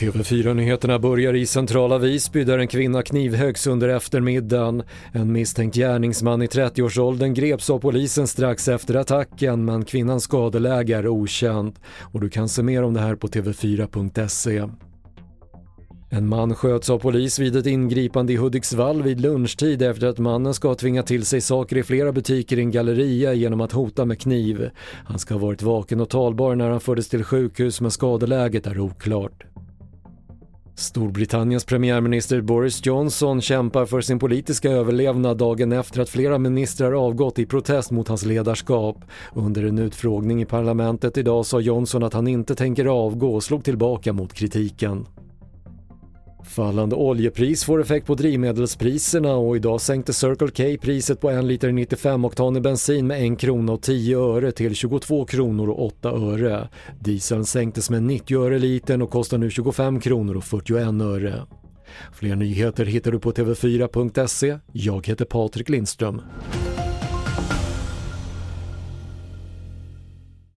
TV4-nyheterna börjar i centrala Visby där en kvinna knivhöggs under eftermiddagen. En misstänkt gärningsman i 30-årsåldern greps av polisen strax efter attacken men kvinnans skadeläge är okänt. Och du kan se mer om det här på tv4.se. En man sköts av polis vid ett ingripande i Hudiksvall vid lunchtid efter att mannen ska ha tvingat till sig saker i flera butiker i en galleria genom att hota med kniv. Han ska ha varit vaken och talbar när han fördes till sjukhus men skadeläget är oklart. Storbritanniens premiärminister Boris Johnson kämpar för sin politiska överlevnad dagen efter att flera ministrar avgått i protest mot hans ledarskap. Under en utfrågning i parlamentet idag sa Johnson att han inte tänker avgå och slog tillbaka mot kritiken. Fallande oljepris får effekt på drivmedelspriserna och idag sänkte Circle K priset på en liter 95-oktanig bensin med 1 krona och 10 öre till 22 kronor och 8 öre. Dieseln sänktes med 90 öre litern och kostar nu 25 kronor och 41 öre. Fler nyheter hittar du på tv4.se. Jag heter Patrik Lindström.